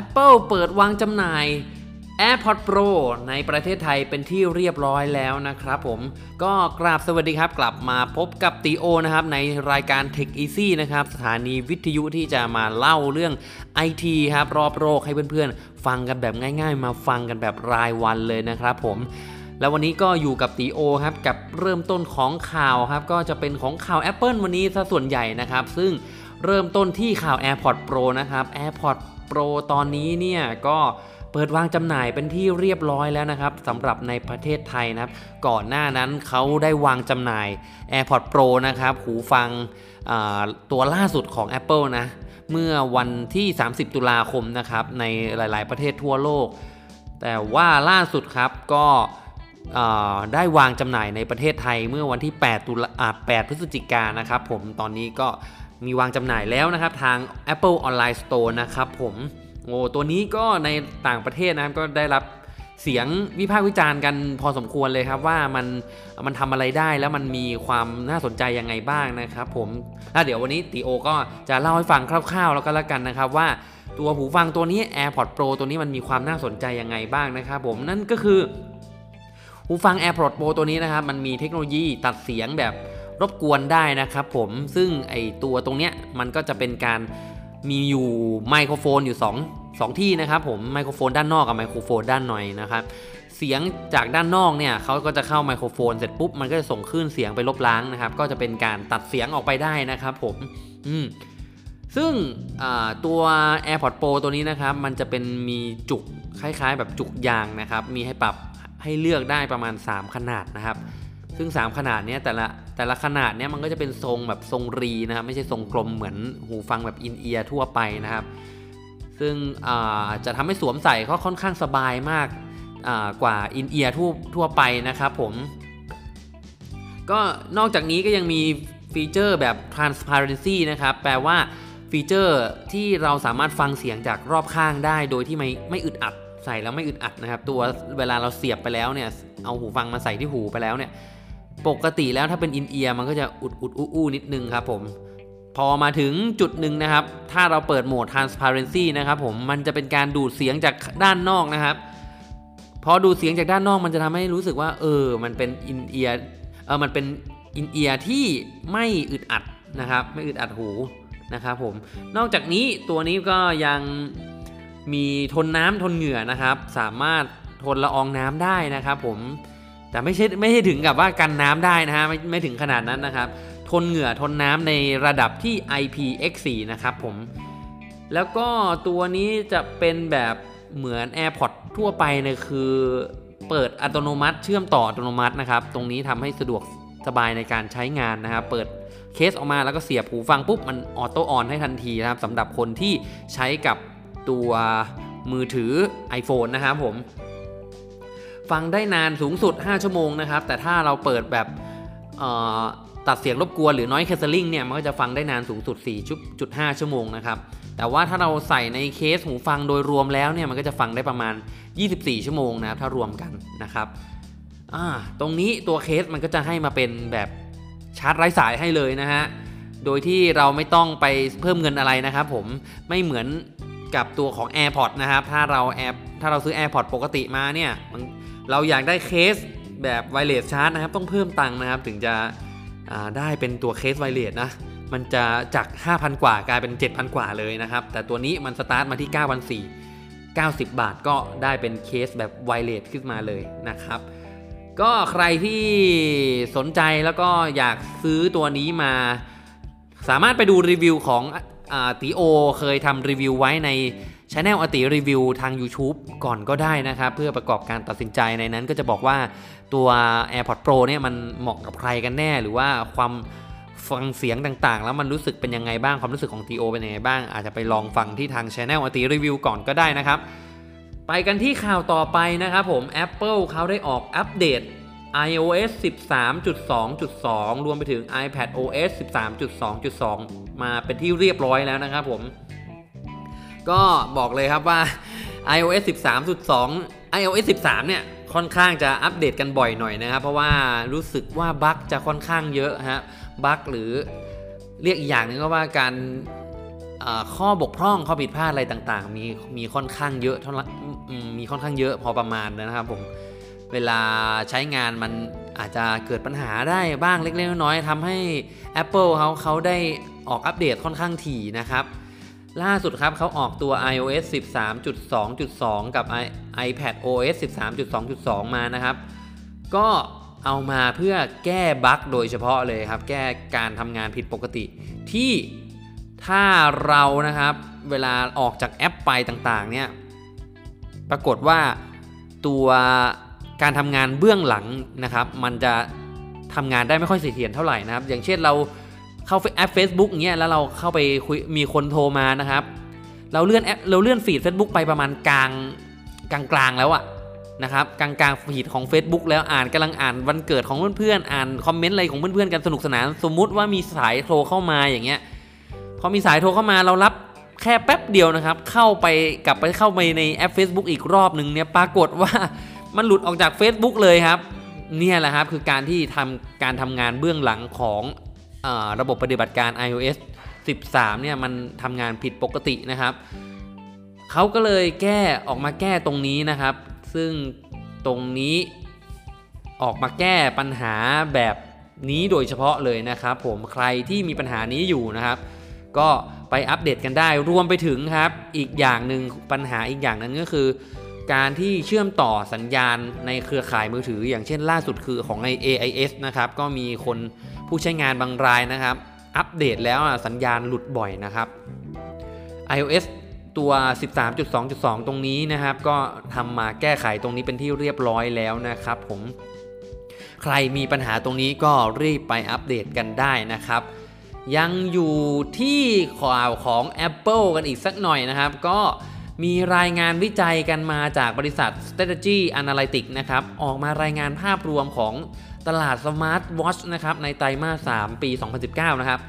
Apple เปิดวางจำหน่าย AirPods Pro ในประเทศไทยเป็นที่เรียบร้อยแล้วนะครับผมก็กราบสวัสดีครับ กลับมาพบกับตีโอนะครับ ในรายการ Tech Easy นะครับ สถานีวิทยุที่จะมาเล่าเรื่อง IT ครับ รอบโลกให้เพื่อนๆ ฟังกันแบบง่าย ๆ มาฟังกันแบบรายวันเลยนะครับผมแล้ววันนี้ก็อยู่กับตีโอครับ กับเริ่มต้นของข่าวครับ ก็จะเป็นของข่าว Apple วันนี้ซะส่วนใหญ่นะครับ ซึ่งเริ่มต้นที่ข่าว AirPods Pro นะครับ AirPods Pro ตอนนี้เนี่ยก็เปิดวางจำหน่ายเป็นที่เรียบร้อยแล้วนะครับสำหรับในประเทศไทยนะครับ ก่อนหน้านั้นเขาได้วางจำหน่าย AirPods Pro นะครับ หูฟังตัวล่าสุดของ Apple นะ เมื่อวันที่ 30 ตุลาคมนะครับ ในหลาย ๆ ประเทศทั่วโลก แต่ว่าล่าสุดครับก็ได้วางจำหน่ายในประเทศไทยเมื่อวันที่ 8 ตุลา8พฤศจิกายนนะครับผมตอนนี้ก็ มีวางจำหน่ายแล้วนะครับ ทาง Apple Online Store นะครับผมโอ้ตัวนี้ก็ในต่างประเทศนะครับก็ได้รับเสียงวิพากษ์วิจารณ์กันพอสมควรเลยครับว่ามันมันทำอะไรได้แล้วมันมีความน่าสนใจยังไงบ้างนะครับผมแล้วเดี๋ยววันนี้ตีโอก็จะเล่าให้ฟังคร่าว ๆ แล้วก็แล้วกันนะครับว่าตัวหูฟังตัวนี้ AirPods Pro ตัวนี้มันมีความน่าสนใจยังไงบ้างนะครับผมนั่นก็คือหูฟัง AirPods Pro ตัวนี้นะครับมันมีเทคโนโลยีตัดเสียงแบบ รบกวนได้นะครับผมซึ่งไอตัวตรงเนี้ยมันก็จะเป็นการมีอยู่ไมโครโฟนอยู่ 2 2 ที่นะครับผมไมโครโฟนด้านนอกกับไมโครโฟนด้านในนะครับเสียงจากด้านนอกเนี่ยเขาก็จะเข้าไมโครโฟนเสร็จปุ๊บมันก็จะส่งคลื่นเสียงไปลบล้างนะครับ ก็จะเป็นการตัดเสียงออกไปได้นะครับผมอืมซึ่งตัว AirPods Pro ตัวนี้นะครับ มันจะเป็นมีจุกคล้ายๆ แบบจุกยางนะครับ มีให้ปรับให้เลือกได้ประมาณ 3 ขนาดนะครับ ซึ่ง 3 ขนาดนี้แต่ละ แต่ละขนาดเนี้ยมันก็จะเป็นทรงแบบทรงรีนะครับไม่ใช่ทรงกลมเหมือนหูฟังแบบอินเอียร์ทั่วไปนะครับ ซึ่งจะทำให้สวมใส่ก็ค่อนข้างสบายมากกว่าอินเอียร์ทั่วทั่วไปนะครับผม ก็นอกจากนี้ก็ยังมีฟีเจอร์แบบ transparency นะครับ แปลว่าfeature ที่เราสามารถฟังเสียงจากรอบข้างได้โดยที่ไม่ไม่อึดอัดใส่แล้วไม่อึดอัดนะครับ ตัวเวลาเราเสียบไปแล้วเนี่ยเอาหูฟังมาใส่ที่หูไปแล้วเนี่ย ปกติแล้วถ้าเป็น in-ear มันก็จะอุดอุดอู้อู้นิดนึงครับผมพอมาถึงจุดหนึ่งนะครับ ถ้าเราเปิดโหมด transparency นะครับผม มันจะเป็นการดูดเสียงจากด้านนอกนะครับ พอดูดเสียงจากด้านนอกมันจะทำให้รู้สึกว่า เออ มันเป็น in-ear เออมันเป็นอินเอียร์ที่ไม่อึดอัดนะครับ ไม่อึดอัดหูนะครับผม นอกจากนี้ตัวนี้ก็ยังมีทนน้ำทนเหงื่อนะครับ สามารถทนละอองน้ำได้นะครับผม แต่ไม่ใช่ไม่ใช่ถึงกับว่ากันน้ำได้นะฮะไม่ไม่ถึงขนาดนั้นนะครับ ทนเหงื่อทนน้ำในระดับที่ IPX4 นะครับผมแล้วก็ตัวนี้จะเป็นแบบเหมือน AirPods ทั่วไปเลยคือเปิดอัตโนมัติเชื่อมต่ออัตโนมัตินะครับ ตรงนี้ทำให้สะดวกสบายในการใช้งานนะครับ เปิดเคสออกมาแล้วก็เสียบหูฟังปุ๊บมัน auto on ให้ทันทีนะครับสำหรับคนที่ใช้กับตัวมือถือ iPhone นะครับผม ฟังได้นานสูงสุด 5 ชั่วโมงนะครับ แต่ถ้าเราเปิดแบบตัดเสียงรบกวนหรือ noise cancelling เนี่ยมันก็จะฟังได้นานสูงสุด 4.5 ชั่วโมงนะครับ แต่ว่าถ้าเราใส่ในเคสหูฟังโดยรวมแล้วเนี่ยมันก็จะฟังได้ประมาณ 24 ชั่วโมงนะครับถ้ารวมกันนะครับตรงนี้ตัวเคสมันก็จะให้มาเป็นแบบชาร์จไร้สายให้เลยนะฮะ โดยที่เราไม่ต้องไปเพิ่มเงินอะไรนะครับผมไม่เหมือนกับตัวของ AirPods นะครับ ถ้าเราแอปถ้าเราซื้อ AirPods ปกติมาเนี่ย เราอยากได้เคสแบบ wireless charge นะครับ ต้องเพิ่มตังค์นะครับ ถึงจะได้เป็นตัวเคส wireless นะ มันจะจาก 5,000 กว่ากลายเป็น 7,000 กว่าเลยนะครับ แต่ตัวนี้มันสตาร์ทมาที่ 9,400 90 บาทก็ได้เป็นเคสแบบไวเลสขึ้นมาเลยนะครับ ก็ใครที่สนใจแล้วก็อยากซื้อตัวนี้มา สามารถไปดูรีวิวของตีโอเคยทำรีวิวไว้ใน ช anel อติรีวิวทาง YouTube ก่อนก็ได้นะครับ เพื่อประกอบการตัดสินใจในนั้นก็จะบอกว่าตัว AirPods Pro เนี่ยมันเหมาะกับใครกันแน่ หรือว่าความฟังเสียงต่างๆ แล้วมันรู้สึกเป็นยังไงบ้างความรู้สึกของ TO เป็นยังไงบ้าง อาจจะไปลองฟังที่ทางช anel อติรีวิวก่อนก็ได้นะครับ ไปกันที่ข่าวต่อไปนะครับผม Apple เขาได้ออกอัปเดต iOS 13.2.2 รวมไปถึง iPad OS 13.2.2 มาเป็นที่เรียบร้อยแล้วนะครับผม ก็บอกเลยครับว่า iOS 13.2 iOS 13 เนี่ยค่อนข้างจะอัปเดตกันบ่อยหน่อยนะครับ เพราะว่ารู้สึกว่าบั๊กจะค่อนข้างเยอะฮะบั๊กหรือเรียกอีกอย่างนึงก็ว่าการข้อบกพร่องข้อผิดพลาดอะไรต่างๆ มีมีค่อนข้างเยอะเท่ามีค่อนข้างเยอะพอประมาณนะครับผมเวลาใช้งานมันอาจจะเกิดปัญหาได้บ้างเล็กๆน้อยๆทำให้ Apple เขาเขาได้ออกอัปเดตค่อนข้างถี่นะครับ ล่าสุดครับเขาออกตัว iOS 13.2.2 กับ iPad OS 13.2.2 มานะครับ ก็เอามาเพื่อแก้บั๊กโดยเฉพาะเลยครับ แก้การทำงานผิดปกติ ที่ถ้าเรานะครับ เวลาออกจากแอปไปต่างๆ เนี่ย ปรากฏว่าตัวการทำงานเบื้องหลังนะครับ มันจะทำงานได้ไม่ค่อยเสถียรเท่าไหร่นะครับ อย่างเช่นเรา เข้าแอป Facebook เงี้ยแล้วเราเข้าไปคุยมีคนโทรมานะครับ เราเลื่อนแอปเราเลื่อนฟีด Facebook ไปประมาณกลางกลางกลางแล้วอะนะครับกลางกลางฟีดของ Facebook แล้วอ่านกำลังอ่านวันเกิดของเพื่อนๆอ่านคอมเมนต์อะไรของเพื่อนๆกันสนุกสนาน สมมุติว่ามีสายโทรเข้ามาอย่างเงี้ยพอมีสายโทรเข้ามาเรารับแค่แป๊บเดียวนะครับ เข้าไปกลับไปเข้าไปในแอป Facebook อีกรอบหนึ่งเนี่ยปรากฏว่ามันหลุดออกจาก Facebook เลยครับ เนี่ยแหละครับคือการที่ทำการทำงานเบื้องหลังของ ระบบปฏิบัติการ iOS 13 เนี่ยมันทำงานผิดปกตินะครับ เขาก็เลยแก้ออกมาแก้ตรงนี้นะครับ ซึ่งตรงนี้ออกมาแก้ปัญหาแบบนี้โดยเฉพาะเลยนะครับ ผมใครที่มีปัญหานี้อยู่นะครับ ก็ไปอัปเดตกันได้รวมไปถึงครับ อีกอย่างหนึ่งปัญหาอีกอย่างนึงก็คือ การที่เชื่อมต่อสัญญาณในเครือข่ายมือถือ อย่างเช่นล่าสุดคือของใน AIS นะครับ ก็มีคน ผู้ใช้งานบางรายนะครับ อัปเดตแล้วสัญญาณหลุดบ่อยนะครับ iOS ตัว 13.2.2 ตรงนี้นะครับ ก็ทำมาแก้ไขตรงนี้เป็นที่เรียบร้อยแล้วนะครับผมใครมีปัญหาตรงนี้ก็รีบไปอัปเดตกันได้นะครับ ยังอยู่ที่ข่าวของ Apple กันอีกสักหน่อยนะครับ ก็มีรายงานวิจัยกันมาจากบริษัท Strategy Analytics นะครับ ออกมารายงานภาพรวมของ ตลาด Smart Watch นะครับในไตรมาส 3 ปี 2019 นะครับ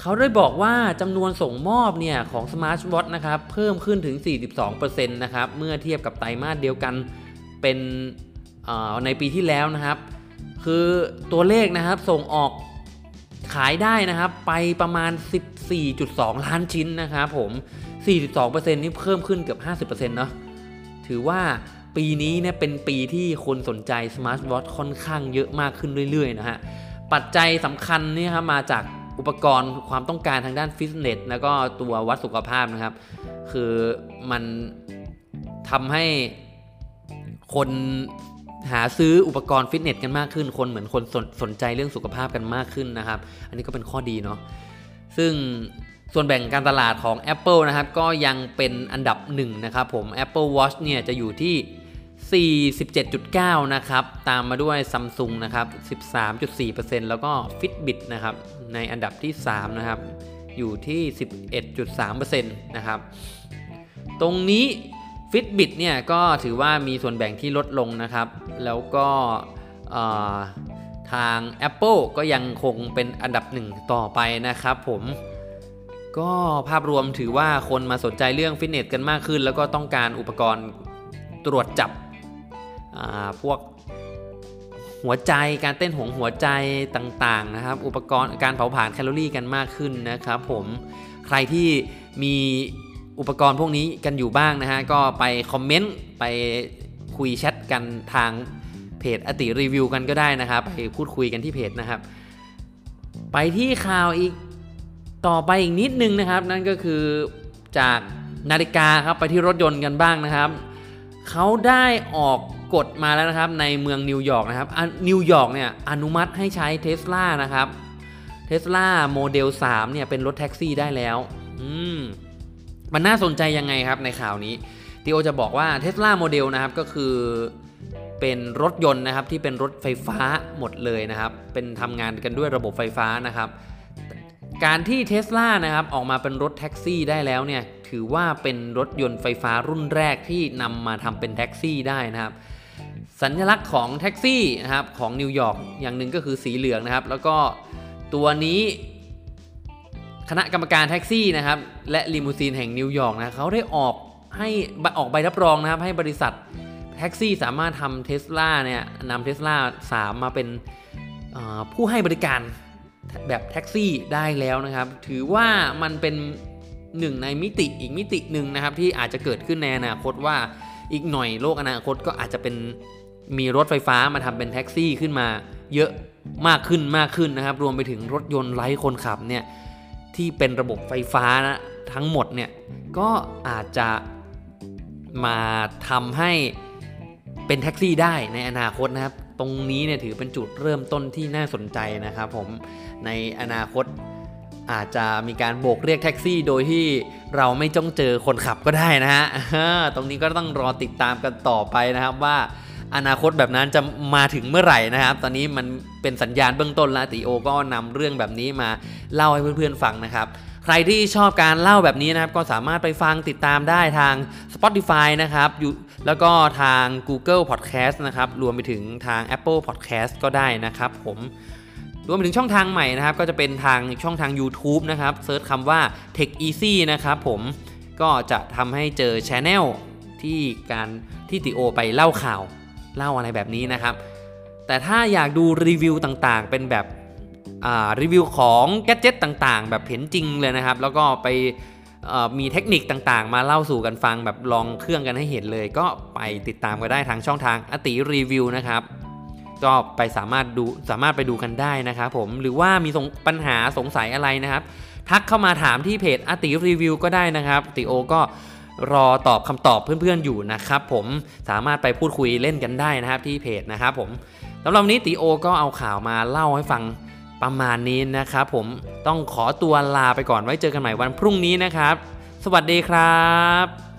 เขาได้บอกว่าจำนวนส่งมอบเนี่ยของ Smart Watch นะครับเพิ่มขึ้นถึง 42%นะครับเมื่อเทียบกับไตรมาสเดียวกันเป็นในปีที่แล้วนะครับ คือตัวเลขนะครับส่งออกขายได้นะครับไปประมาณ 14.2 ล้านชิ้นนะครับผม 42%นี่เพิ่มขึ้นเกือบ 50%เนาะถือว่า ปีนี้เนี่ยเป็นปีที่คนสนใจสมาร์ทวอทค่อนข้างเยอะมากขึ้นเรื่อยๆนะฮะ ปัจจัยสำคัญนี่ครับมาจากอุปกรณ์ความต้องการทางด้านฟิตเนสแล้วก็ตัววัดสุขภาพนะครับ คือมันทำให้คนหาซื้ออุปกรณ์ฟิตเนสกันมากขึ้น คนเหมือนคนสนสนใจเรื่องสุขภาพกันมากขึ้นนะครับ อันนี้ก็เป็นข้อดีเนาะ ซึ่งส่วนแบ่งการตลาดของ Apple นะครับ ก็ยังเป็นอันดับ1นะครับผม Apple Watch เนี่ยจะอยู่ที่ 47.9 นะครับ ตามมาด้วย Samsung นะครับ 13.4%แล้วก็ Fitbit นะครับ ในอันดับที่ 3 นะครับ อยู่ที่ 11.3%นะครับ ตรงนี้ Fitbit เนี่ยก็ถือว่ามีส่วนแบ่งที่ลดลงนะครับ แล้วก็ทาง Apple ก็ยังคงเป็นอันดับหนึ่งต่อไปนะครับผมก็ภาพรวมถือว่าคนมาสนใจเรื่องฟิตเนสกันมากขึ้น แล้วก็ต้องการอุปกรณ์ตรวจจับ พวกหัวใจการเต้นหงหัวใจต่างๆนะครับ อุปกรณ์การเผาผลาญแคลอรี่กันมากขึ้นนะครับ ผมใครที่มีอุปกรณ์พวกนี้กันอยู่บ้างนะฮะ ก็ไปคอมเมนต์ ไปคุยแชทกันทางเพจอติรีวิวกันก็ได้นะครับ ไปพูดคุยกันที่เพจนะครับ ไปที่ข่าวอีกต่อไปอีกนิดนึงนะครับ นั่นก็คือจากนาฬิกาครับไปที่รถยนต์กันบ้างนะครับ เขาได้ออก กฎมาแล้วนะครับในเมืองนิวยอร์กนะครับนิวยอร์กเนี่ยอนุมัติให้ใช้เทสลานะครับ Tesla Model 3เนี่ยเป็นรถแท็กซี่ได้แล้วอืมมันน่าสนใจยังไงครับในข่าวนี้ทีโอจะบอกว่าเทสลาโมเดลนะครับก็คือเป็นรถยนต์นะครับที่เป็นรถไฟฟ้าหมดเลยนะครับ เป็นทำงานกันด้วยระบบไฟฟ้านะครับ การที่เทสลานะครับออกมาเป็นรถแท็กซี่ได้แล้วเนี่ยถือว่าเป็นรถยนต์ไฟฟ้ารุ่นแรกที่นำมาทำเป็นแท็กซี่ได้นะครับ สัญลักษณ์ของแท็กซี่นะครับของนิวยอร์กอย่างหนึ่งก็คือสีเหลืองนะครับ แล้วก็ตัวนี้คณะกรรมการแท็กซี่นะครับ และลิมูซีนแห่งนิวยอร์กนะเขาได้ออกให้ออกใบรับรองนะครับ ให้บริษัทแท็กซี่สามารถทำเทสลาเนี่ยนำเทสลา3มาเป็นผู้ให้บริการแบบแท็กซี่ได้แล้วนะครับ ถือว่ามันเป็นหนึ่งในมิติอีกมิติหนึ่งนะครับ ที่อาจจะเกิดขึ้นในอนาคตว่าอีกหน่อยโลกอนาคตก็อาจจะเป็น มีรถไฟฟ้ามาทำเป็นแท็กซี่ขึ้นมา เยอะมากขึ้นมากขึ้นนะครับ รวมไปถึงรถยนต์ไร้คนขับเนี่ยที่เป็นระบบไฟฟ้านะทั้งหมดเนี่ยก็อาจจะมาทำให้เป็นแท็กซี่ได้ในอนาคตนะครับ ตรงนี้เนี่ยถือเป็นจุดเริ่มต้นที่น่าสนใจนะครับผมในอนาคตอาจจะมีการโบกเรียกแท็กซี่ โดยที่เราไม่จ้องเจอคนขับก็ได้นะฮะตรงนี้ก็ต้องรอติดตามกันต่อไปนะครับว่า อนาคตแบบนั้นจะมาถึงเมื่อไหร่นะครับ ตอนนี้มันเป็นสัญญาณเบื้องต้นแล้วติโอก็นำเรื่องแบบนี้มาเล่าให้เพื่อนๆฟังนะครับใครที่ชอบการเล่าแบบนี้นะครับ ก็สามารถไปฟังติดตามได้ทาง Spotify นะครับอยู่แล้วก็ทาง Google Podcast นะครับ รวมไปถึงทาง Apple Podcast ก็ได้นะครับผมรวมไปถึงช่องทางใหม่นะครับ ก็จะเป็นทางช่องทาง YouTube นะครับ search คำว่า Tech Easy นะครับผมก็จะทำให้เจอ channel ที่การที่ติโอไปเล่าข่าว เล่าอะไรแบบนี้นะครับ แต่ถ้าอยากดูรีวิวต่างๆ เป็นแบบรีวิวของ gadget ต่างๆ แบบเห็นจริงเลยนะครับ แล้วก็ไปมีเทคนิคต่างๆ มาเล่าสู่กันฟังแบบลองเครื่องกันให้เห็นเลย ก็ไปติดตามกันได้ทางช่องทางอติรีวิวนะครับก็ไปสามารถดูสามารถไปดูกันได้นะครับผมหรือว่ามีปัญหาสงสัยอะไรนะครับ ทักเข้ามาถามที่เพจอติรีวิวก็ได้นะครับ ติโอก็ รอตอบคำตอบเพื่อนๆอยู่นะครับผมสามารถไปพูดคุยเล่นกันได้นะครับที่เพจนะครับผมสำหรับนนี้ติโอก็เอาข่าวมาเล่าให้ฟังประมาณนี้นะครับผมต้องขอตัวลาไปก่อนไว้เจอกันใหม่วันพรุ่งนี้นะครับ สวัสดีครับ